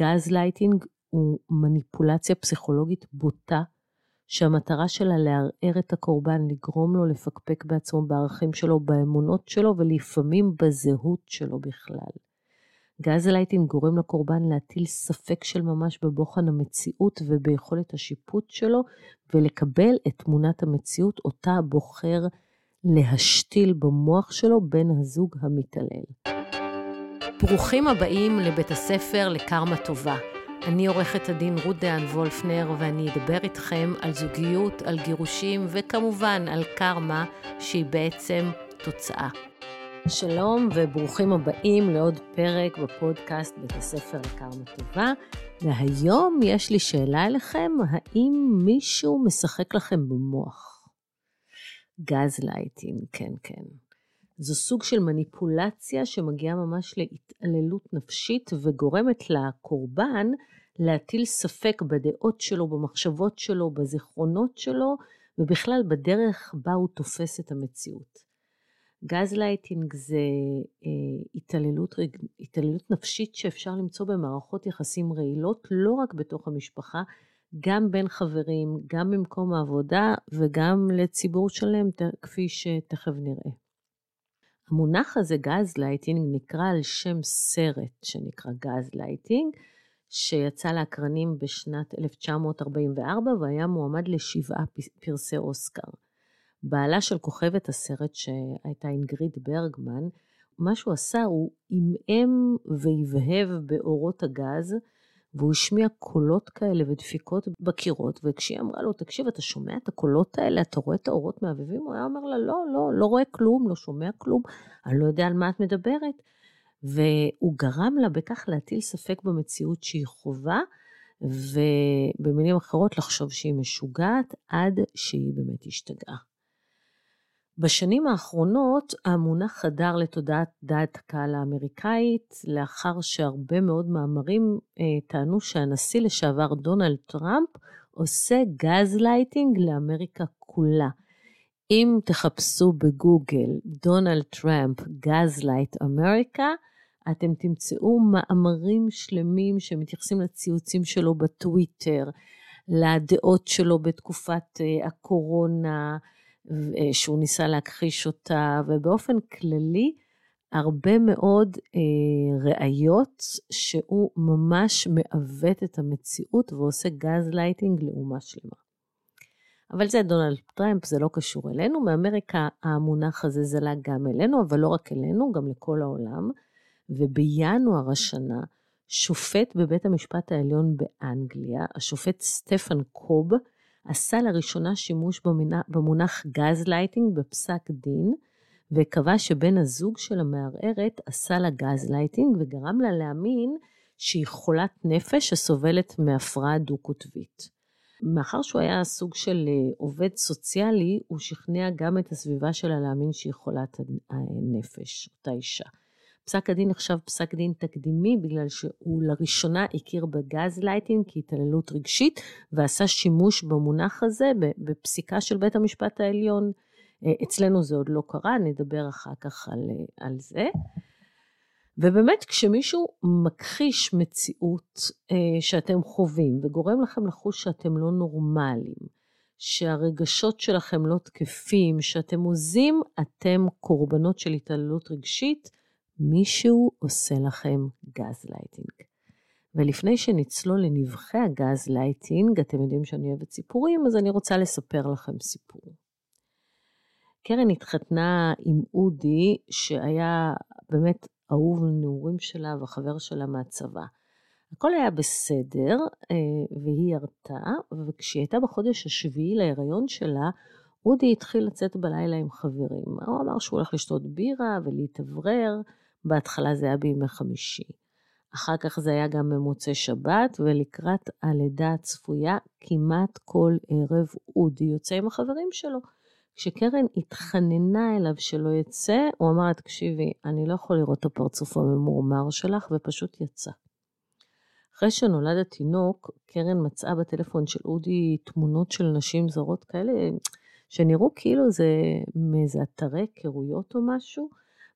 גז לייטינג הוא מניפולציה פסיכולוגית בוטה, שהמטרה שלה לערער את הקורבן, לגרום לו לפקפק בעצמו בערכים שלו, באמונות שלו ולפעמים בזהות שלו בכלל. גז לייטינג גורם לקורבן להטיל ספק של ממש בבוחן המציאות וביכולת השיפוט שלו, ולקבל את תמונת המציאות אותה בוחר להשתיל במוח שלו בן הזוג המתעלל. ברוכים הבאים לבית הספר לקרמה טובה. אני עורכת הדין רות דהן וולפנר, ואני אדבר איתכם על זוגיות, על גירושים, וכמובן על קרמה, שהיא בעצם תוצאה. שלום וברוכים הבאים לעוד פרק בפודקאסט בית הספר לקרמה טובה. והיום יש לי שאלה אליכם, האם מישהו משחק לכם במוח? גזלייטינג, כן, כן. זו סוג של מניפולציה שמגיעה ממש להתעללות נפשית וגורמת לקורבן להטיל ספק בדעות שלו, במחשבות שלו, בזיכרונות שלו, ובכלל בדרך בה הוא תופס את המציאות. גזלייטינג זה אה, התעללות, התעללות נפשית שאפשר למצוא במערכות יחסים רעילות, לא רק בתוך המשפחה, גם בין חברים, גם במקום העבודה וגם לציבור שלם, כפי שתכף נראה. המונח הזה, גזלייטינג, נקרא על שם סרט שנקרא גזלייטינג, שיצא לאקרנים בשנת 1944 והיה מועמד לשבעה פרסי אוסקר. בעלה של כוכבת הסרט, שהייתה אינגריד ברגמן, מה שהוא עשה, הוא עמעם והבהב באורות הגז, והוא השמיע קולות כאלה ודפיקות בקירות, וכשהיא אמרה לו, תקשיב, אתה שומע את הקולות האלה, אתה רואה את האורות מהבהבים? הוא היה אומר לה, לא, לא, לא רואה כלום, לא שומע כלום, אני לא יודע על מה את מדברת. והוא גרם לה בכך להטיל ספק במציאות שהיא חווה, ובמילים אחרות לחשוב שהיא משוגעת עד שהיא באמת השתגעה. בשנים האחרונות המונח חדר לתודעת דעת הקהל האמריקאית, לאחר שהרבה מאוד מאמרים אה, טענו שהנשיא לשעבר דונלד טראמפ עושה גזלייטינג לאמריקה כולה. אם תחפשו בגוגל Donald Trump gaslight America, אתם תמצאו מאמרים שלמים שמתייחסים לציוצים שלו בטוויטר, לדעות שלו בתקופת אה, הקורונה, שהוא ניסה להכחיש אותה, ובאופן כללי, הרבה מאוד אה, ראיות שהוא ממש מעוות את המציאות ועושה גזלייטינג לאומה שלמה. אבל זה דונלד טראמפ, זה לא קשור אלינו. מאמריקה המונח הזה זלג גם אלינו, אבל לא רק אלינו, גם לכל העולם. ובינואר השנה, שופט בבית המשפט העליון באנגליה, השופט סטיבן קוב, עשה לראשונה שימוש במונח גזלייטינג בפסק דין, וקבע שבן הזוג של המערערת עשה לה גזלייטינג וגרם לה להאמין שהיא חולת נפש שסובלת מהפרעה דו-קוטבית. מאחר שהוא היה סוג של אה, עובד סוציאלי, הוא שכנע גם את הסביבה שלה להאמין שהיא חולת הנפש, אותה אישה. פסק הדין נחשב פסק דין תקדימי בגלל שהוא לראשונה הכיר בגזלייטינג כהתעללות רגשית ועשה שימוש במונח הזה בפסיקה של בית המשפט העליון. אה, אצלנו זה עוד לא קרה, נדבר אחר כך על, אה, על זה. ובאמת כשמישהו מכחיש מציאות אה, שאתם חווים וגורם לכם לחוש שאתם לא נורמליים, שהרגשות שלכם לא תקפים, שאתם הוזים, אתם קורבנות של התעללות רגשית, מישהו עושה לכם גזלייטינג. ולפני שנצלול לנבכי הגזלייטינג, אתם יודעים שאני אוהבת סיפורים, אז אני רוצה לספר לכם סיפור. קרן התחתנה עם אודי, שהיה באמת אהוב נעורים שלה וחבר שלה מהצבא. הכל היה בסדר, אה, והיא ירתה, וכשהיא הייתה בחודש השביעי להיריון שלה, אודי התחיל לצאת בלילה עם חברים. הוא אמר שהוא הולך לשתות בירה ולהתאוורר, בהתחלה זה היה בימי חמישי. אחר כך זה היה גם במוצאי שבת, ולקראת הלידה הצפויה, כמעט כל ערב אודי יוצא עם החברים שלו. כשקרן התחננה אליו שלא יצא, הוא אמר לה, תקשיבי, אני לא יכול לראות את הפרצוף הממורמר שלך, ופשוט יצא. אחרי שנולד התינוק, קרן מצאה בטלפון של אודי תמונות של נשים זרות כאלה, שנראו כאילו זה מאיזה אתרי היכרויות או משהו,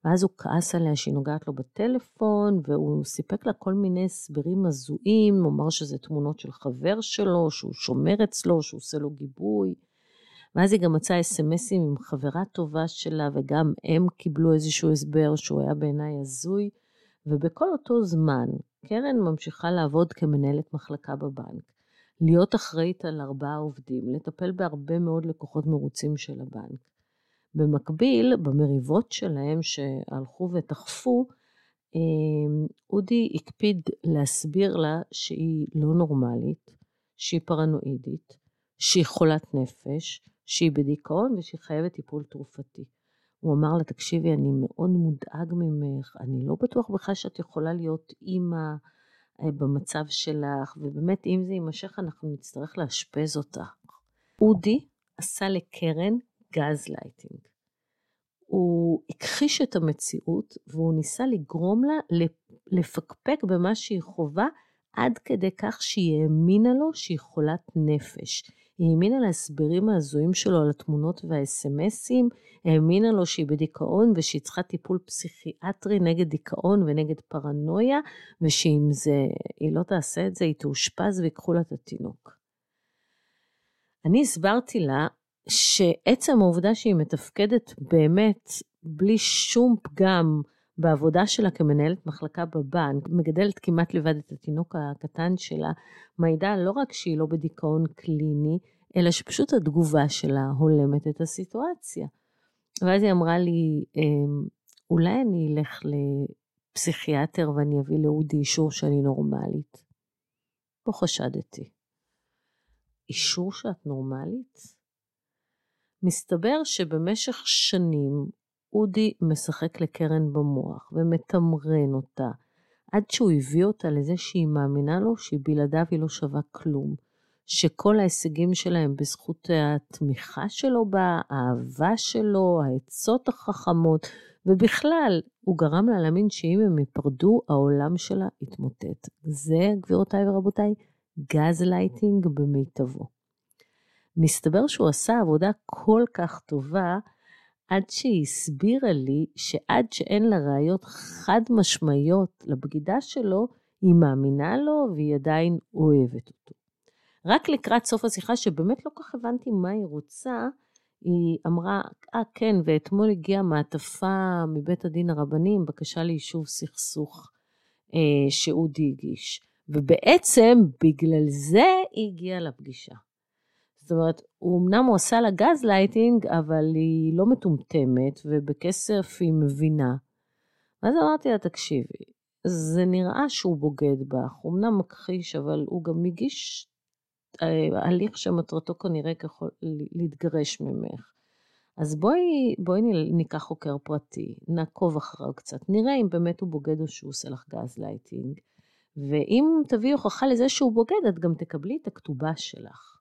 ואז הוא כעס עליה שהיא נוגעת לו בטלפון, והוא סיפק לה כל מיני הסברים הזויים, הוא אמר שזה תמונות של חבר שלו, שהוא שומר אצלו, שהוא עושה לו גיבוי. ואז היא גם מצאה אס.אם.אסים עם חברה טובה שלה, וגם הם קיבלו איזשהו הסבר שהוא היה בעיניי הזוי. ובכל אותו זמן, קרן ממשיכה לעבוד כמנהלת מחלקה בבנק, להיות אחראית על ארבעה עובדים, לטפל בהרבה מאוד לקוחות מרוצים של הבנק. במקביל, במריבות שלהם שהלכו ותכפו, אמ, אודי הקפיד להסביר לה שהיא לא נורמלית, שהיא פרנואידית, שהיא חולת נפש, שהיא בדיכאון ושהיא חייבת טיפול תרופתי. הוא אמר לה, תקשיבי, אני מאוד מודאג ממך, אני לא בטוח בכלל שאת יכולה להיות אימא אה, במצב שלך, ובאמת, אם זה יימשך, אנחנו נצטרך לאשפז אותך. אודי עשה לקרן גזלייטינג. הוא הכחיש את המציאות והוא ניסה לגרום לה לפקפק במה שהיא חווה עד כדי כך שהיא האמינה לו שהיא חולת נפש. היא האמינה להסברים ההזויים שלו על התמונות והאס.אם.אסים, האמינה לו שהיא בדיכאון ושהיא צריכה טיפול פסיכיאטרי נגד דיכאון ונגד פרנויה, ושאם זה, היא לא תעשה את זה, היא תאושפז ויקחו לה את התינוק. אני הסברתי לה שעצם העובדה שהיא מתפקדת באמת בלי שום פגם בעבודה שלה כמנהלת מחלקה בבנק, מגדלת כמעט לבד את התינוק הקטן שלה, מעידה לא רק שהיא לא בדיכאון קליני, אלא שפשוט התגובה שלה הולמת את הסיטואציה. ואז היא אמרה לי, אמ, אולי אני אלך לפסיכיאטר ואני אביא לאודי אישור שאני נורמלית. לא חשדתי. אישור שאת נורמלית? מסתבר שבמשך שנים אודי משחק לקרן במוח ומתמרן אותה, עד שהוא הביא אותה לזה שהיא מאמינה לו שהיא בלעדיו היא לא שווה כלום. שכל ההישגים שלהם בזכות התמיכה שלו בה, האהבה שלו, העצות החכמות, ובכלל, הוא גרם לה להאמין שאם הם ייפרדו, העולם שלה יתמוטט. זה, גבירותיי ורבותיי, גזלייטינג במיטבו. מסתבר שהוא עשה עבודה כל כך טובה, עד שהיא הסבירה לי שעד שאין לה ראיות חד משמעיות לבגידה שלו, היא מאמינה לו והיא עדיין אוהבת אותו. רק לקראת סוף השיחה, שבאמת לא כל כך הבנתי מה היא רוצה, היא אמרה, אה כן, ואתמול הגיעה מעטפה מבית הדין הרבני עם בקשה ליישוב סכסוך אה, שאודי הגיש. ובעצם בגלל זה היא הגיעה לפגישה. זאת אומרת, אמנם הוא עשה לה גזלייטינג, אבל היא לא מטומטמת, ובכסף היא מבינה. ואז אמרתי לה, תקשיבי, זה נראה שהוא בוגד בך, הוא אמנם מכחיש, אבל הוא גם מגיש אה, הליך שמטרתו כנראה ככל להתגרש ממך. אז בואי, בואי ניקח חוקר פרטי, נעקוב אחריו קצת, נראה אם באמת הוא בוגד או שהוא עושה לך גזלייטינג. ואם תביאי הוכחה לזה שהוא בוגד, את גם תקבלי את הכתובה שלך.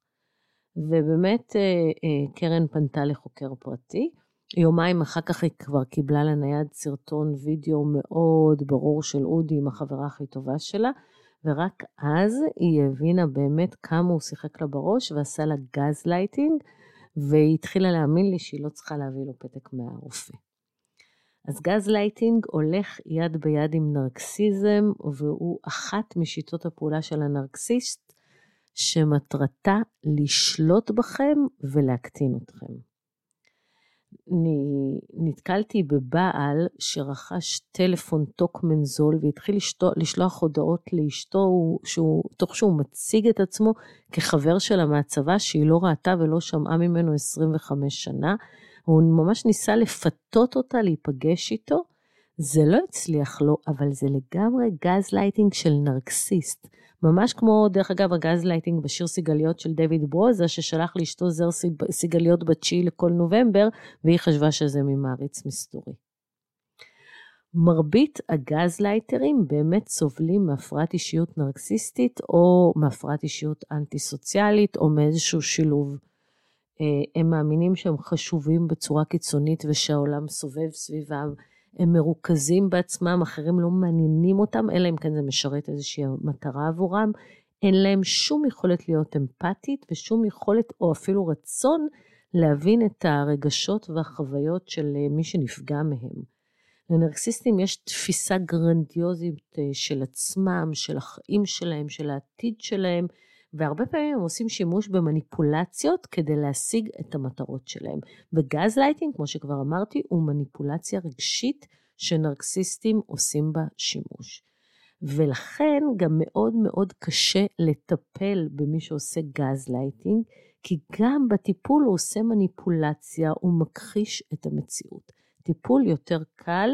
ובאמת אה, אה, קרן פנתה לחוקר פרטי. יומיים אחר כך היא כבר קיבלה לנייד סרטון וידאו מאוד ברור של אודי עם החברה הכי טובה שלה, ורק אז היא הבינה באמת כמה הוא שיחק לה בראש ועשה לה גזלייטינג, והיא התחילה להאמין לי שהיא לא צריכה להביא לו פתק מהרופא. אז גזלייטינג הולך יד ביד עם נרקסיזם, והוא אחת משיטות הפעולה של הנרקסיסט, שמטרתה לשלוט בכם ולהקטין אתכם. אני נתקלתי בבעל שרכש טלפון טוקמן זול והתחיל לשתו, לשלוח הודעות לאשתו, שהוא, תוך שהוא מציג את עצמו כחבר שלה מהצבא שהיא לא ראתה ולא שמעה ממנו 25 שנה. הוא ממש ניסה לפתות אותה להיפגש איתו. זה לא הצליח לו, אבל זה לגמרי גזלייטינג של נרקסיסט. ממש כמו, דרך אגב, הגזלייטינג בשיר סיגליות של דויד ברוזה, ששלח לאשתו זר סיגליות בתשיעי לכל נובמבר, והיא חשבה שזה ממעריץ מסתורי. מרבית הגזלייטרים באמת סובלים מהפרעת אישיות נרקסיסטית, או מהפרעת אישיות אנטי-סוציאלית, או מאיזשהו שילוב. אה, הם מאמינים שהם חשובים בצורה קיצונית ושהעולם סובב סביבם. הם מרוכזים בעצמם, אחרים לא מעניינים אותם, אלא אם כן זה משרת איזושהי מטרה עבורם. אין להם שום יכולת להיות אמפתית ושום יכולת או אפילו רצון להבין את הרגשות והחוויות של אה, מי שנפגע מהם. לנרקסיסטים יש תפיסה גרנדיוזית אה, של עצמם, של החיים שלהם, של העתיד שלהם, והרבה פעמים הם עושים שימוש במניפולציות כדי להשיג את המטרות שלהם. וגזלייטינג, כמו שכבר אמרתי, הוא מניפולציה רגשית שנרקסיסטים עושים בה שימוש. ולכן גם מאוד מאוד קשה לטפל במי שעושה גזלייטינג, כי גם בטיפול הוא עושה מניפולציה, הוא מכחיש את המציאות. טיפול יותר קל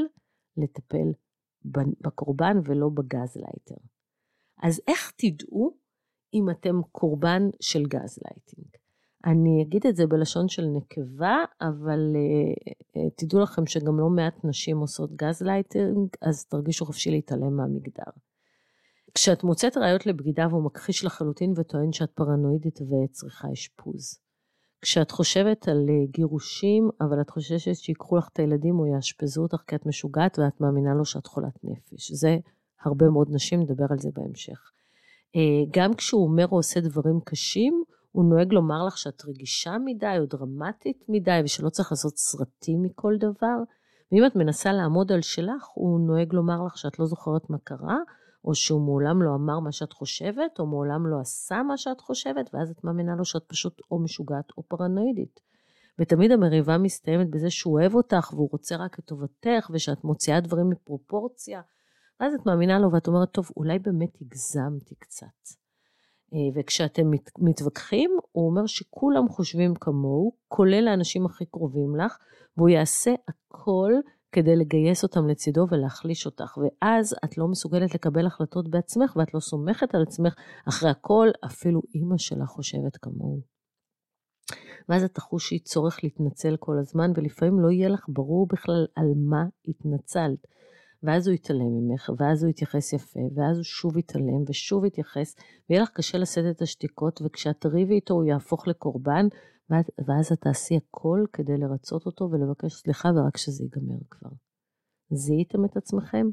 לטפל בקורבן ולא בגזלייטר. אז איך תדעו אם אתם קורבן של גזלייטינג? אני אגיד את זה בלשון של נקבה, אבל אה, אה, תדעו לכם שגם לא מעט נשים עושות גזלייטינג, אז תרגישו חופשי להתעלם מהמגדר. כשאת מוצאת ראיות לבגידה והוא מכחיש לחלוטין וטוען שאת פרנואידית וצריכה אשפוז. כשאת חושבת על אה, גירושים, אבל את חוששת שיקחו לך את הילדים או יאשפזו אותך כי את משוגעת ואת מאמינה לו שאת חולת נפש. זה הרבה מאוד נשים, נדבר על זה בהמשך. אה, גם כשהוא אומר או עושה דברים קשים, הוא נוהג לומר לך שאת רגישה מדי או דרמטית מדי ושלא צריך לעשות סרטים מכל דבר. ואם את מנסה לעמוד על שלך, הוא נוהג לומר לך שאת לא זוכרת מה קרה, או שהוא מעולם לא אמר מה שאת חושבת, או מעולם לא עשה מה שאת חושבת, ואז את מאמינה לו שאת פשוט או משוגעת או פרנואידית. ותמיד המריבה מסתיימת בזה שהוא אוהב אותך והוא רוצה רק את טובתך, ושאת מוציאה דברים מפרופורציה, ואז את מאמינה לו ואת אומרת, טוב, אולי באמת הגזמתי קצת. אה, וכשאתם מת, מתווכחים, הוא אומר שכולם חושבים כמוהו, כולל האנשים הכי קרובים לך, והוא יעשה הכל כדי לגייס אותם לצידו ולהחליש אותך, ואז את לא מסוגלת לקבל החלטות בעצמך ואת לא סומכת על עצמך, אחרי הכל אפילו אימא שלך חושבת כמוהו. ואז את תחושי צורך להתנצל כל הזמן, ולפעמים לא יהיה לך ברור בכלל על מה התנצלת. ואז הוא יתעלם ממך, ואז הוא יתייחס יפה, ואז הוא שוב יתעלם, ושוב יתייחס, ויהיה לך קשה לשאת את השתיקות, וכשאת תריבי איתו הוא יהפוך לקורבן, ואז את תעשי הכל כדי לרצות אותו ולבקש סליחה ורק שזה ייגמר כבר. זיהיתם את עצמכם?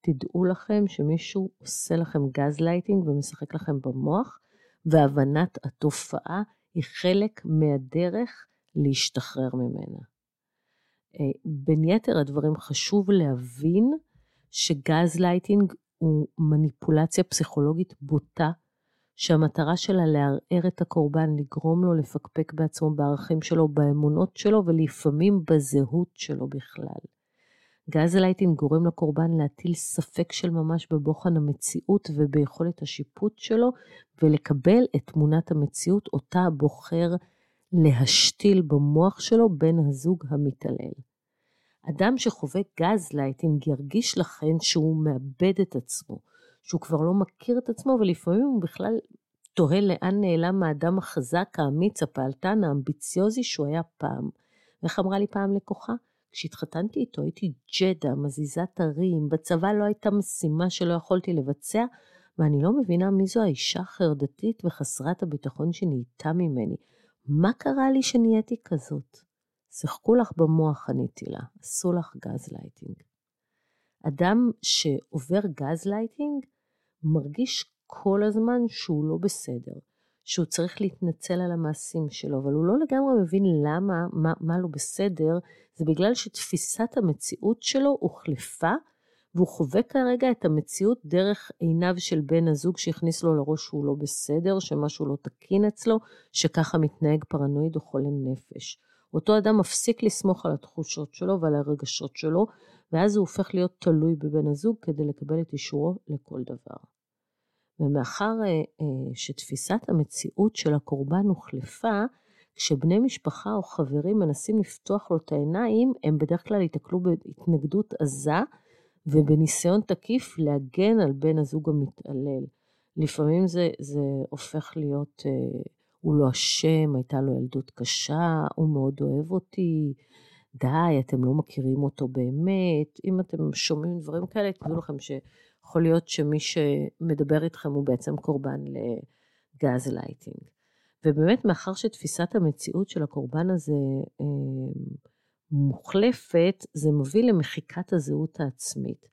תדעו לכם שמישהו עושה לכם גזלייטינג ומשחק לכם במוח, והבנת התופעה היא חלק מהדרך להשתחרר ממנה. אה, בין יתר הדברים חשוב להבין שגזלייטינג הוא מניפולציה פסיכולוגית בוטה שהמטרה שלה לערער את הקורבן, לגרום לו לפקפק בעצמו בערכים שלו, באמונות שלו ולפעמים בזהות שלו בכלל. גזלייטינג גורם לקורבן להטיל ספק של ממש בבוחן המציאות וביכולת השיפוט שלו, ולקבל את תמונת המציאות אותה בוחר להשתיל במוח שלו בן הזוג המתעלל. אדם שחווה גזלייטינג ירגיש לכן שהוא מאבד את עצמו, שהוא כבר לא מכיר את עצמו, ולפעמים הוא בכלל תוהה לאן נעלם האדם החזק, האמיץ, הפעלתן, האמביציוזי שהוא היה פעם. איך אמרה לי פעם לקוחה? כשהתחתנתי איתו הייתי ג'דעית, מזיזת הרים, בצבא לא הייתה משימה שלא יכולתי לבצע, ואני לא מבינה מי זו האישה החרדתית וחסרת הביטחון שנהייתה ממני. מה קרה לי שנהייתי כזאת? שיחקו לך במוח, עניתי לה, עשו לך גזלייטינג. אדם שעובר גזלייטינג מרגיש כל הזמן שהוא לא בסדר, שהוא צריך להתנצל על המעשים שלו, אבל הוא לא לגמרי מבין למה, מה, מה לא בסדר, זה בגלל שתפיסת המציאות שלו הוחלפה, והוא חווה כרגע את המציאות דרך עיניו של בן הזוג שהכניס לו לראש שהוא לא בסדר, שמשהו לא תקין אצלו, שככה מתנהג פרנואיד או חולה נפש. אותו אדם מפסיק לסמוך על התחושות שלו ועל הרגשות שלו, ואז הוא הופך להיות תלוי בבן הזוג כדי לקבל את אישורו לכל דבר. ומאחר אה, אה, שתפיסת המציאות של הקורבן הוחלפה, כשבני משפחה או חברים מנסים לפתוח לו את העיניים, הם בדרך כלל ייתקלו בהתנגדות עזה ובניסיון תקיף להגן על בן הזוג המתעלל. לפעמים זה, זה הופך להיות, אה, הוא לא אשם, הייתה לו ילדות קשה, הוא מאוד אוהב אותי, די, אתם לא מכירים אותו באמת. אם אתם שומעים דברים כאלה, תדעו לכם שיכול להיות שמי שמדבר איתכם הוא בעצם קורבן לגזלייטינג. ובאמת, מאחר שתפיסת המציאות של הקורבן הזה אה, מוחלפת, זה מביא למחיקת הזהות העצמית.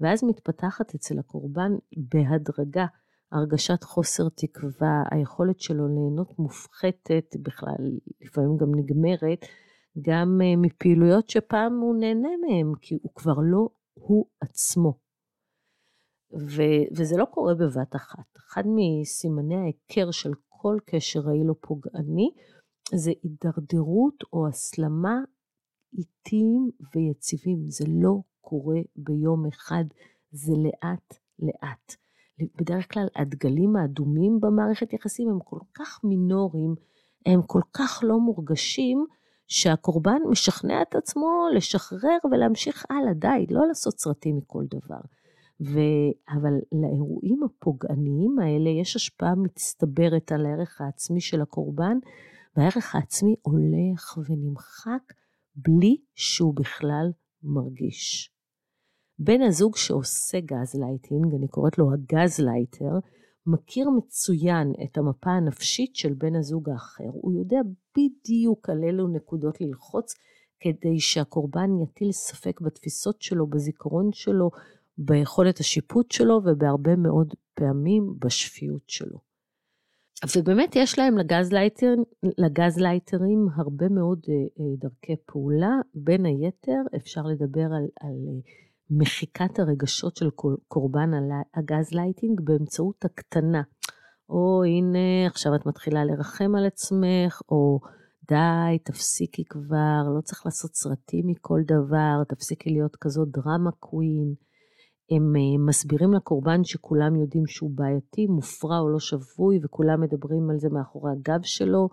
ואז מתפתחת אצל הקורבן בהדרגה הרגשת חוסר תקווה, היכולת שלו ליהנות מופחתת, בכלל לפעמים גם נגמרת, גם אה, מפעילויות שפעם הוא נהנה מהן, כי הוא כבר לא הוא עצמו. ו- וזה לא קורה בבת אחת. אחד מסימני ההיכר של כל קשר רעיל או פוגעני זה הידרדרות או הסלמה איטיים ויציבים. זה לא קורה ביום אחד, זה לאט לאט. בדרך כלל הדגלים האדומים במערכת יחסים הם כל כך מינוריים, הם כל כך לא מורגשים, שהקורבן משכנע את עצמו לשחרר ולהמשיך הלאה, די, לא לעשות סרטים מכל דבר. ו... אבל לאירועים הפוגעניים האלה יש השפעה מצטברת על הערך העצמי של הקורבן, והערך העצמי הולך ונמחק בלי שהוא בכלל מרגיש. בן הזוג שעושה גזלייטינג, אני קוראת לו הגזלייטר, מכיר מצוין את המפה הנפשית של בן הזוג האחר. הוא יודע בדיוק על אילו נקודות ללחוץ כדי שהקורבן יטיל ספק בתפיסות שלו, בזיכרון שלו, ביכולת השיפוט שלו ובהרבה מאוד פעמים בשפיות שלו. ובאמת יש להם לגזלייטר, לגזלייטרים הרבה מאוד אה, אה, דרכי פעולה, בין היתר אפשר לדבר על, על אה, מחיקת הרגשות של קורבן הגזלייטינג באמצעות הקטנה. או הנה עכשיו את מתחילה לרחם על עצמך, או די, תפסיקי כבר, לא צריך לעשות סרטים מכל דבר, תפסיקי להיות כזאת drama queen. הם אה, מסבירים לקורבן שכולם יודעים שהוא בעייתי, מופרע או לא שפוי, וכולם מדברים על זה מאחורי הגב שלו.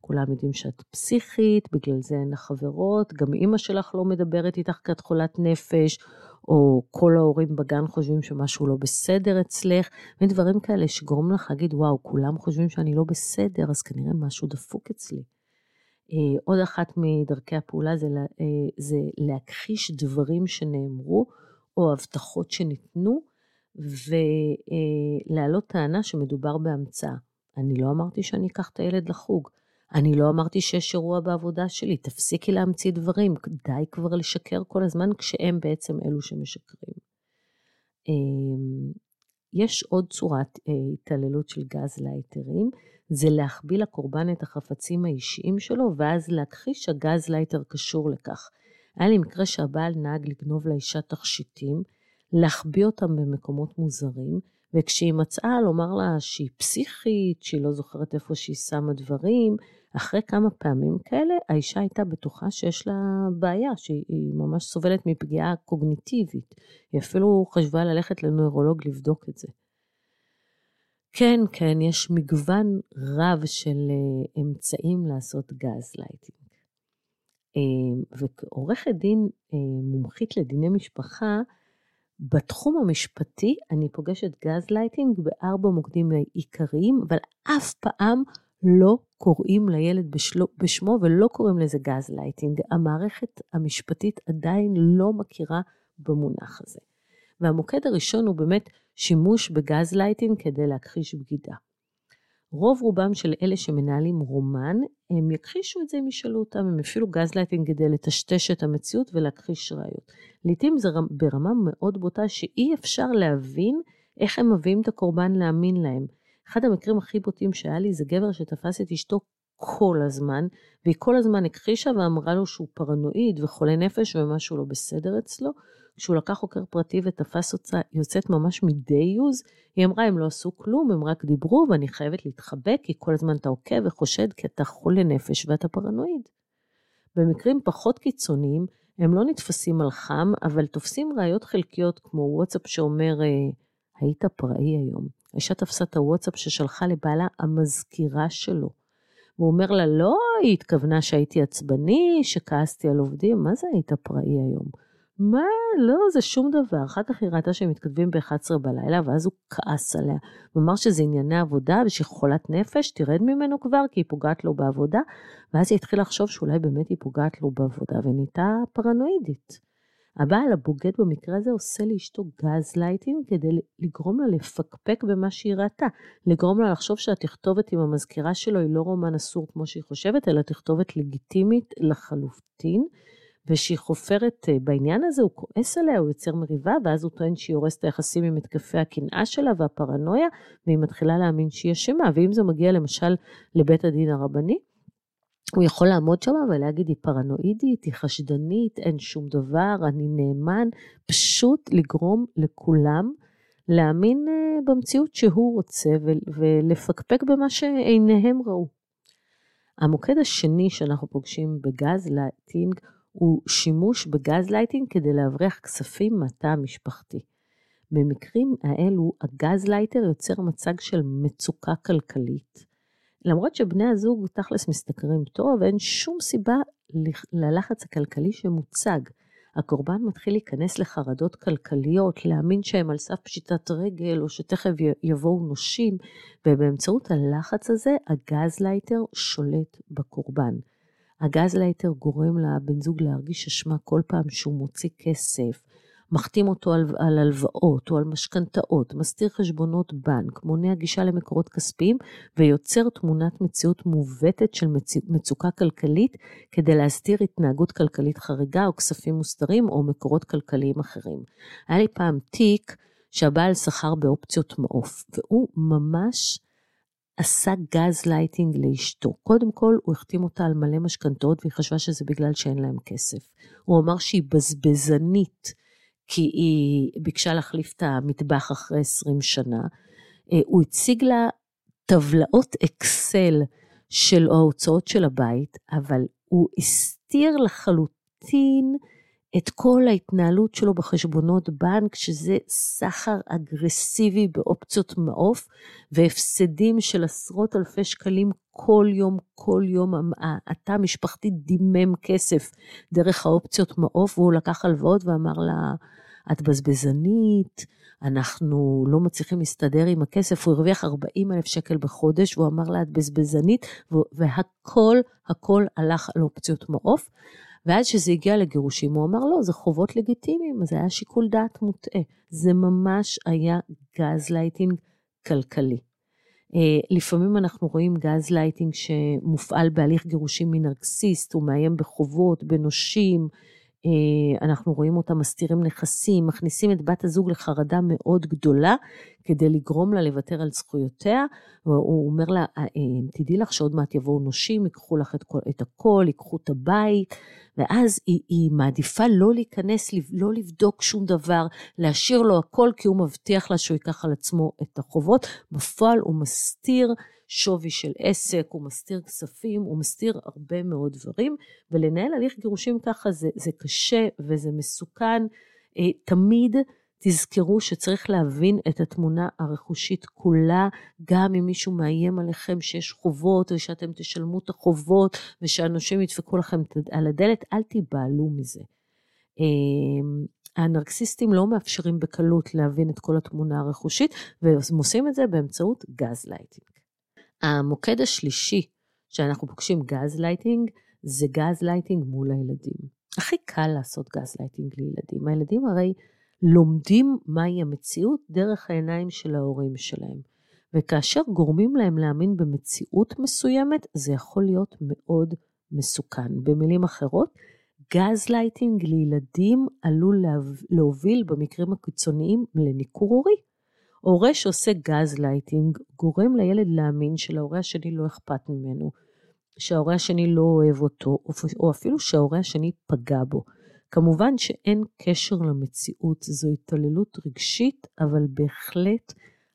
כולם יודעים שאת פסיכית, בגלל זה אין לך חברות, גם אימא שלך לא מדברת איתך כי את חולת נפש, או כל ההורים בגן חושבים שמשהו לא בסדר אצלך, ודברים כאלה שגורם לך להגיד, וואו, כולם חושבים שאני לא בסדר, אז כנראה משהו דפוק אצלי. אה, עוד אחת מדרכי הפעולה זה, אה, זה להכחיש דברים שנאמרו, או הבטחות שניתנו, ולהעלות טענה שמדובר בהמצאה. אני לא אמרתי שאני אקח את הילד לחוג. אני לא אמרתי שיש אירוע בעבודה שלי, תפסיקי להמציא דברים, די כבר לשקר כל הזמן כשהם בעצם אלו שמשקרים. אמ, יש עוד צורת אה, התעללות של גז לייטרים, זה להחביא לקורבן את החפצים האישיים שלו, ואז להכחיש שהגז לייטר קשור לכך. היה לי מקרה שהבעל נהג לגנוב לאישה תכשיטים, להחביא אותם במקומות מוזרים, וכשהיא מצאה לומר לה שהיא פסיכית, שהיא לא זוכרת איפה שהיא שמה דברים, אחרי כמה פעמים כאלה, האישה הייתה בטוחה שיש לה בעיה, שהיא ממש סובלת מפגיעה קוגניטיבית. היא אפילו חשבה ללכת לנוירולוג לבדוק את זה. כן, כן, יש מגוון רב של אה, אמצעים לעשות גז לייטינג. אה, וכעורכת דין אה, מומחית לדיני משפחה, בתחום המשפטי אני פוגשת גז לייטינג בארבע מוקדים עיקריים, אבל אף פעם לא קוראים לילד בשלו, בשמו ולא קוראים לזה גז לייטינג. המערכת המשפטית עדיין לא מכירה במונח הזה. והמוקד הראשון הוא באמת שימוש בגז לייטינג כדי להכחיש בגידה. רוב רובם של אלה שמנהלים רומן, הם יכחישו את זה אם ישאלו אותם, הם אפילו גז לייטינג כדי לטשטש את המציאות ולהכחיש ראיות. לעתים זה ברמה מאוד בוטה שאי אפשר להבין איך הם מביאים את הקורבן להאמין להם. אחד המקרים הכי בוטים שהיה לי זה גבר שתפס את אשתו כל הזמן, והיא כל הזמן הכחישה ואמרה לו שהוא פרנואיד וחולה נפש ומשהו לא בסדר אצלו. כשהוא לקח חוקר פרטי ותפס אותה יוצאת ממש מדי יוז, היא אמרה, הם לא עשו כלום, הם רק דיברו ואני חייבת להתחבק, כי כל הזמן אתה עוקב וחושד כי אתה חולה נפש ואתה פרנואיד. במקרים פחות קיצוניים, הם לא נתפסים על חם, אבל תופסים ראיות חלקיות כמו וואטסאפ שאומר, אה, היית פראי היום. האישה תפסה את הוואטסאפ ששלחה לבעלה המזכירה שלו. והוא אומר לה, לא, היא התכוונה שהייתי עצבני, שכעסתי על עובדים, מה זה היית פראי היום? מה? לא, זה שום דבר. אחר כך היא ראתה שהם מתכתבים ב-11 בלילה, ואז הוא כעס עליה. הוא אמר שזה ענייני עבודה ושהיא חולת נפש, תרד ממנו כבר, כי היא פוגעת לו בעבודה. ואז היא התחילה לחשוב שאולי באמת היא פוגעת לו בעבודה, ונהייתה פרנואידית. הבעל הבוגד במקרה הזה עושה לאשתו גז לייטינג כדי לגרום לה לפקפק במה שהיא ראתה, לגרום לה לחשוב שהתכתובת עם המזכירה שלו היא לא רומן אסור כמו שהיא חושבת, אלא תכתובת לגיטימית לחלוטין, ושהיא חופרת אה, בעניין הזה, הוא כועס עליה, הוא יוצר מריבה, ואז הוא טוען שהיא הורסת היחסים עם התקפי הקנאה שלה והפרנויה, והיא מתחילה להאמין שהיא אשמה, ואם זה מגיע למשל לבית הדין הרבני, הוא יכול לעמוד שם ולהגיד, היא פרנואידית, היא חשדנית, אין שום דבר, אני נאמן, פשוט לגרום לכולם להאמין אה, במציאות שהוא רוצה ולפקפק במה שעיניהם ראו. המוקד השני שאנחנו פוגשים בגז לייטינג הוא שימוש בגז לייטינג כדי להבריח כספים מהתא המשפחתי. במקרים האלו הגז לייטר יוצר מצג של מצוקה כלכלית. למרות שבני הזוג תכלס משתכרים טוב, אין שום סיבה ללחץ הכלכלי שמוצג. הקורבן מתחיל להיכנס לחרדות כלכליות, להאמין שהם על סף פשיטת רגל או שתכף יבואו נושים, ובאמצעות הלחץ הזה הגז לייטר שולט בקורבן. הגז לייטר גורם לבן זוג להרגיש אשמה כל פעם שהוא מוציא כסף, מחתים אותו על, על הלוואות או על משכנתאות, מסתיר חשבונות בנק, מונע גישה למקורות כספיים ויוצר תמונת מציאות מעוותת של מצ... מצוקה כלכלית כדי להסתיר התנהגות כלכלית חריגה או כספים מוסתרים או מקורות כלכליים אחרים. היה לי פעם תיק שהבעל סחר באופציות מעוף, והוא ממש עשה גז לייטינג לאשתו. קודם כל, הוא החתים אותה על מלא משכנתאות והיא חשבה שזה בגלל שאין להם כסף. הוא אמר שהיא בזבזנית, כי היא ביקשה להחליף את המטבח אחרי 20 שנה. אה, הוא הציג לה טבלאות אקסל של ההוצאות של הבית, אבל הוא הסתיר לחלוטין את כל ההתנהלות שלו בחשבונות בנק, שזה סחר אגרסיבי באופציות מעוף, והפסדים של עשרות אלפי שקלים כל יום, כל יום. התא המשפחתי דימם כסף דרך האופציות מעוף, והוא לקח הלוואות ואמר לה, את בזבזנית, אנחנו לא מצליחים להסתדר עם הכסף, הוא הרוויח 40 אלף שקל בחודש, והוא אמר לה, את בזבזנית, והכל, הכל הלך על אופציות מעוף. ואז כשזה הגיע לגירושים, הוא אמר, לא, זה חובות לגיטימיים, זה היה שיקול דעת מוטעה. זה ממש היה גז לייטינג כלכלי. אה, לפעמים אנחנו רואים גז לייטינג שמופעל בהליך גירושים מנרקסיסט, הוא מאיים בחובות, בנושים, אה, אנחנו רואים אותם מסתירים נכסים, מכניסים את בת הזוג לחרדה מאוד גדולה כדי לגרום לה לוותר על זכויותיה. הוא אומר לה, אה, תדעי לך שעוד מעט יבואו נושים, ייקחו לך את, כל, את הכל, ייקחו את הבית, ואז היא, היא מעדיפה לא להיכנס, לא לבדוק שום דבר, להשאיר לו הכל, כי הוא מבטיח לה שהוא ייקח על עצמו את החובות. בפועל הוא מסתיר שווי של עסק, הוא מסתיר כספים, הוא מסתיר הרבה מאוד דברים, ולנהל הליך גירושים ככה זה, זה קשה וזה מסוכן. אה, תמיד תזכרו שצריך להבין את התמונה הרכושית כולה, גם אם מישהו מאיים עליכם שיש חובות ושאתם תשלמו את החובות ושאנשים ידפקו לכם על הדלת, אל תיבהלו מזה. אה, הנרקסיסטים לא מאפשרים בקלות להבין את כל התמונה הרכושית, והם עושים את זה באמצעות גז לייטינג. המוקד השלישי שאנחנו פוגשים גז לייטינג, זה גז לייטינג מול הילדים. הכי קל לעשות גז לייטינג לילדים. הילדים הרי לומדים מהי המציאות דרך העיניים של ההורים שלהם. וכאשר גורמים להם להאמין במציאות מסוימת, זה יכול להיות מאוד מסוכן. במילים אחרות, גז לייטינג לילדים עלול להוביל במקרים הקיצוניים לניכור הורי. הורה שעושה גז לייטינג גורם לילד להאמין שלהורה השני לא אכפת ממנו, שההורה השני לא אוהב אותו, או אפילו שההורה השני פגע בו. כמובן שאין קשר למציאות, זו התעללות רגשית, אבל בהחלט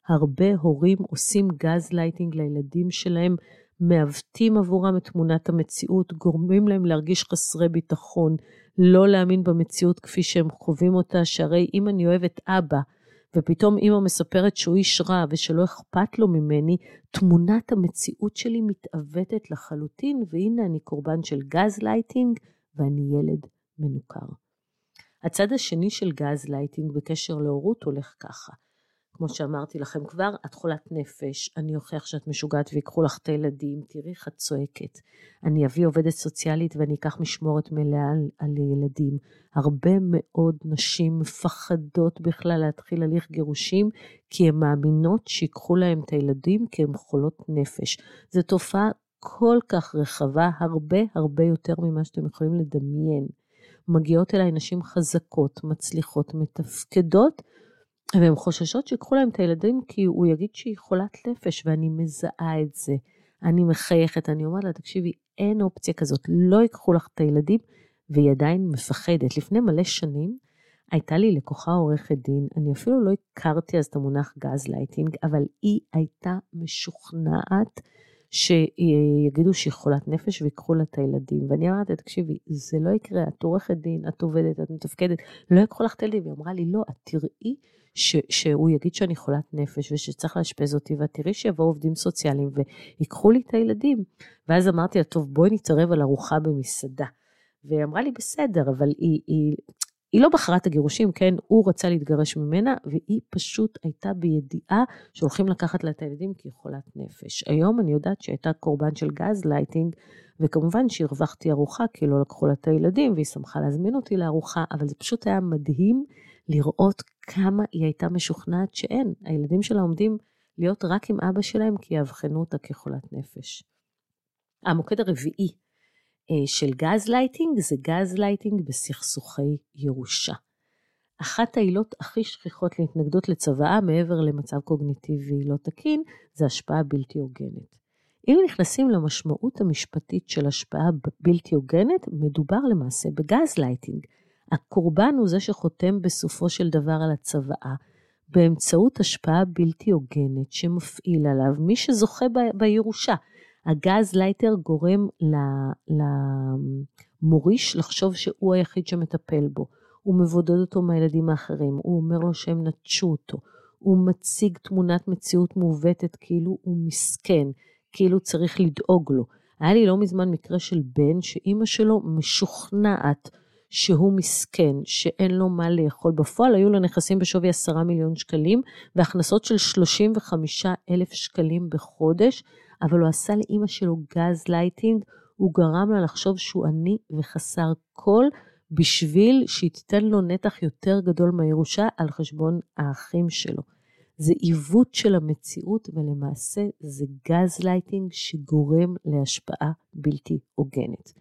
הרבה הורים עושים גז לייטינג לילדים שלהם, מעוותים עבורם את תמונת המציאות, גורמים להם להרגיש חסרי ביטחון, לא להאמין במציאות כפי שהם חווים אותה, שהרי אם אני אוהב את אבא, ופתאום אימא מספרת שהוא איש רע ושלא אכפת לו ממני, תמונת המציאות שלי מתעוותת לחלוטין, והנה אני קורבן של גז לייטינג ואני ילד מנוכר. הצד השני של גז לייטינג בקשר להורות הולך ככה. כמו שאמרתי לכם כבר, את חולת נפש, אני אוכיח שאת משוגעת ויקחו לך את הילדים, תראי איך את צועקת. אני אביא עובדת סוציאלית ואני אקח משמורת מלאה על, על ילדים. הרבה מאוד נשים מפחדות בכלל להתחיל הליך גירושים, כי הן מאמינות שיקחו להם את הילדים כי הן חולות נפש. זו תופעה כל כך רחבה, הרבה הרבה יותר ממה שאתם יכולים לדמיין. מגיעות אליי נשים חזקות, מצליחות, מתפקדות, והן חוששות שיקחו להם את הילדים כי הוא יגיד שהיא חולת נפש, ואני מזהה את זה. אני מחייכת, אני אומרת לה, תקשיבי, אין אופציה כזאת, לא ייקחו לך את הילדים, והיא עדיין מפחדת. לפני מלא שנים הייתה לי לקוחה עורכת דין, אני אפילו לא הכרתי אז את המונח גז לייטינג, אבל היא הייתה משוכנעת שיגידו שהיא חולת נפש ויקחו לה את הילדים. ואני אמרתי, תקשיבי, זה לא יקרה, את עורכת דין, את עובדת, את מתפקדת, לא יקחו לך את הילדים. והיא אמרה לי, לא, את תראי ש, שהוא יגיד שאני חולת נפש ושצריך לאשפז אותי, ואת תראי שיבואו עובדים סוציאליים ויקחו לי את הילדים. ואז אמרתי לה, טוב, בואי נתערב על ארוחה במסעדה. והיא אמרה לי, בסדר, אבל היא, היא, היא לא בחרה את הגירושים, כן? הוא רצה להתגרש ממנה, והיא פשוט הייתה בידיעה שהולכים לקחת לה את הילדים כי היא חולת נפש. היום אני יודעת שהייתה קורבן של גז לייטינג, וכמובן שהרווחתי ארוחה כי לא לקחו לה את הילדים, והיא שמחה להזמין אותי לארוחה, אבל זה פשוט היה מדהים לראות כמה היא הייתה משוכנעת שאין, הילדים שלה עומדים להיות רק עם אבא שלהם כי יאבחנו אותה כחולת נפש. המוקד הרביעי של גז לייטינג זה גז לייטינג בסכסוכי ירושה. אחת העילות הכי שכיחות להתנגדות לצוואה מעבר למצב קוגניטיבי לא תקין זה השפעה בלתי הוגנת. אם נכנסים למשמעות המשפטית של השפעה בלתי הוגנת, מדובר למעשה בגז לייטינג. הקורבן הוא זה שחותם בסופו של דבר על הצוואה, באמצעות השפעה בלתי הוגנת שמפעיל עליו מי שזוכה בירושה. ה gaslighter גורם למוריש לחשוב שהוא היחיד שמטפל בו. הוא מבודד אותו מהילדים האחרים, הוא אומר לו שהם נטשו אותו, הוא מציג תמונת מציאות מעוותת כאילו הוא מסכן, כאילו צריך לדאוג לו. היה לי לא מזמן מקרה של בן שאימא שלו משוכנעת שהוא מסכן, שאין לו מה לאכול. בפועל היו לו נכסים בשווי 10 מיליון שקלים והכנסות של 35 אלף שקלים בחודש, אבל הוא עשה לאימא שלו גז לייטינג, הוא גרם לה לחשוב שהוא עני וחסר כל, בשביל שהיא תיתן לו נתח יותר גדול מהירושה על חשבון האחים שלו. זה עיוות של המציאות ולמעשה זה גז לייטינג שגורם להשפעה בלתי הוגנת.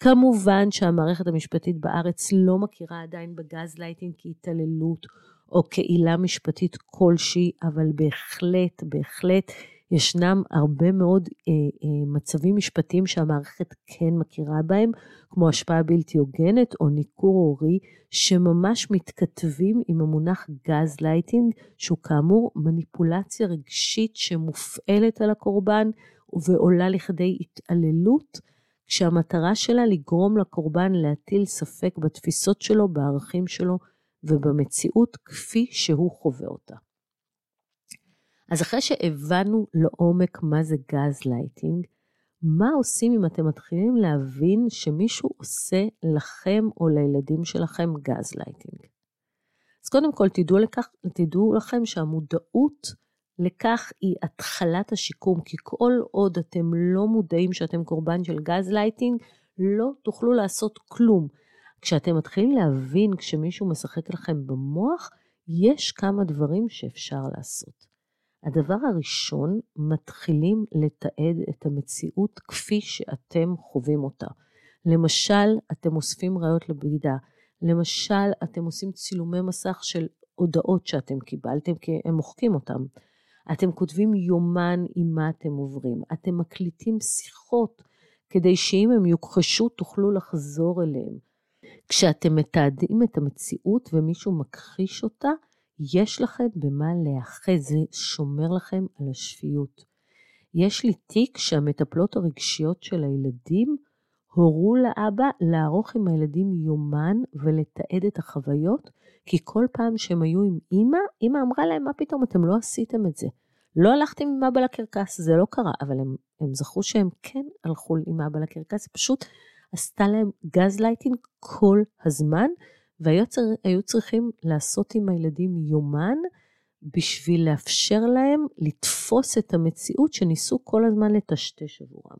כמובן שהמערכת המשפטית בארץ לא מכירה עדיין בגז לייטינג כהתעללות או כעילה משפטית כלשהי, אבל בהחלט, בהחלט ישנם הרבה מאוד אה, אה, מצבים משפטיים שהמערכת כן מכירה בהם, כמו השפעה בלתי הוגנת או ניכור הורי, שממש מתכתבים עם המונח גז לייטינג, שהוא כאמור מניפולציה רגשית שמופעלת על הקורבן ועולה לכדי התעללות. כשהמטרה שלה לגרום לקורבן להטיל ספק בתפיסות שלו, בערכים שלו ובמציאות כפי שהוא חווה אותה. אז אחרי שהבנו לעומק מה זה גז לייטינג, מה עושים אם אתם מתחילים להבין שמישהו עושה לכם או לילדים שלכם גז לייטינג? אז קודם כל תדעו, לכך, תדעו לכם שהמודעות לכך היא התחלת השיקום, כי כל עוד אתם לא מודעים שאתם קורבן של גז לייטינג, לא תוכלו לעשות כלום. כשאתם מתחילים להבין כשמישהו משחק לכם במוח, יש כמה דברים שאפשר לעשות. הדבר הראשון, מתחילים לתעד את המציאות כפי שאתם חווים אותה. למשל, אתם אוספים ראיות לבגידה. למשל, אתם עושים צילומי מסך של הודעות שאתם קיבלתם, כי הם מוחקים אותם. אתם כותבים יומן עם מה אתם עוברים. אתם מקליטים שיחות כדי שאם הם יוכחשו תוכלו לחזור אליהם. כשאתם מתעדים את המציאות ומישהו מכחיש אותה, יש לכם במה להיאחז, זה שומר לכם על השפיות. יש לי תיק שהמטפלות הרגשיות של הילדים הורו לאבא לערוך עם הילדים יומן ולתעד את החוויות, כי כל פעם שהם היו עם אימא, אימא אמרה להם, מה פתאום, אתם לא עשיתם את זה. לא הלכתם עם אבא לקרקס, זה לא קרה, אבל הם, הם זכרו שהם כן הלכו עם אבא לקרקס, פשוט עשתה להם גז לייטינג כל הזמן, והיו צריכים לעשות עם הילדים יומן בשביל לאפשר להם לתפוס את המציאות שניסו כל הזמן לטשטש עבורם.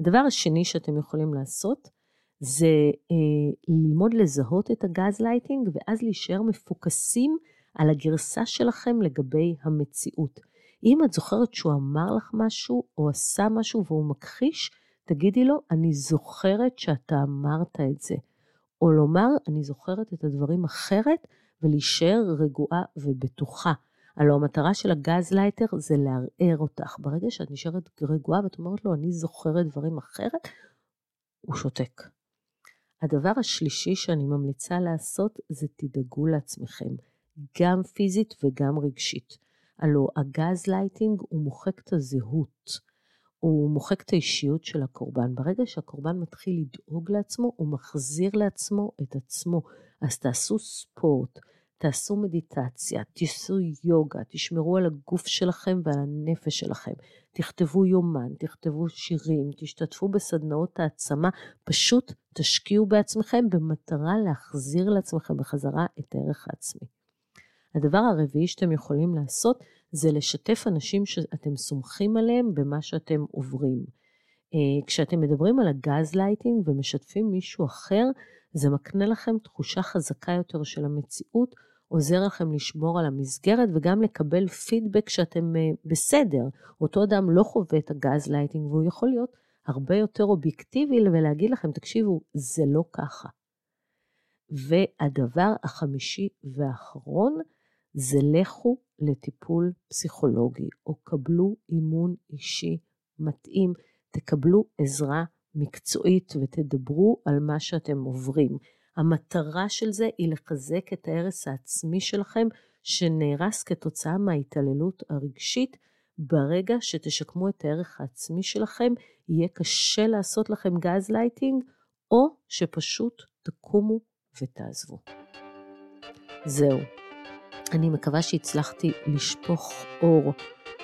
הדבר השני שאתם יכולים לעשות זה אה, ללמוד לזהות את הגז לייטינג ואז להישאר מפוקסים על הגרסה שלכם לגבי המציאות. אם את זוכרת שהוא אמר לך משהו או עשה משהו והוא מכחיש, תגידי לו, אני זוכרת שאתה אמרת את זה. או לומר, אני זוכרת את הדברים אחרת, ולהישאר רגועה ובטוחה. הלוא המטרה של ה gaslighter זה לערער אותך. ברגע שאת נשארת רגועה ואת אומרת לו, אני זוכרת דברים אחרת, הוא שותק. הדבר השלישי שאני ממליצה לעשות זה תדאגו לעצמכם, גם פיזית וגם רגשית. הלוא הגז לייטינג הוא מוחק את הזהות. הוא מוחק את האישיות של הקורבן. ברגע שהקורבן מתחיל לדאוג לעצמו, הוא מחזיר לעצמו את עצמו. אז תעשו ספורט, תעשו מדיטציה, תעשו יוגה, תשמרו על הגוף שלכם ועל הנפש שלכם. תכתבו יומן, תכתבו שירים, תשתתפו בסדנאות העצמה, פשוט תשקיעו בעצמכם במטרה להחזיר לעצמכם בחזרה את הערך העצמי. הדבר הרביעי שאתם יכולים לעשות זה לשתף אנשים שאתם סומכים עליהם במה שאתם עוברים. אה, כשאתם מדברים על הגז לייטינג ומשתפים מישהו אחר, זה מקנה לכם תחושה חזקה יותר של המציאות, עוזר לכם לשמור על המסגרת וגם לקבל פידבק שאתם אה, בסדר. אותו אדם לא חווה את הגז לייטינג והוא יכול להיות הרבה יותר אובייקטיבי ולהגיד לכם, תקשיבו, זה לא ככה. והדבר החמישי והאחרון, זה לכו לטיפול פסיכולוגי, או קבלו אימון אישי מתאים, תקבלו עזרה מקצועית ותדברו על מה שאתם עוברים. המטרה של זה היא לחזק את הערך העצמי שלכם, שנהרס כתוצאה מההתעללות הרגשית. ברגע שתשקמו את הערך העצמי שלכם, יהיה קשה לעשות לכם גז לייטינג, או שפשוט תקומו ותעזבו. זהו. אני מקווה שהצלחתי לשפוך אור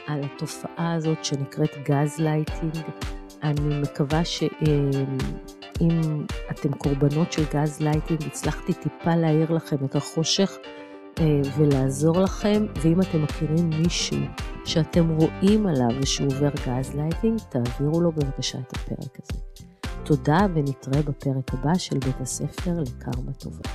על התופעה הזאת שנקראת גז לייטינג. אני מקווה שאם אתם קורבנות של גז לייטינג, הצלחתי טיפה להאיר לכם את החושך אה, ולעזור לכם, ואם אתם מכירים מישהו שאתם רואים עליו ושהוא עובר גז לייטינג, תעבירו לו בבקשה את הפרק הזה. תודה ונתראה בפרק הבא של בית הספר לקרמה טובה.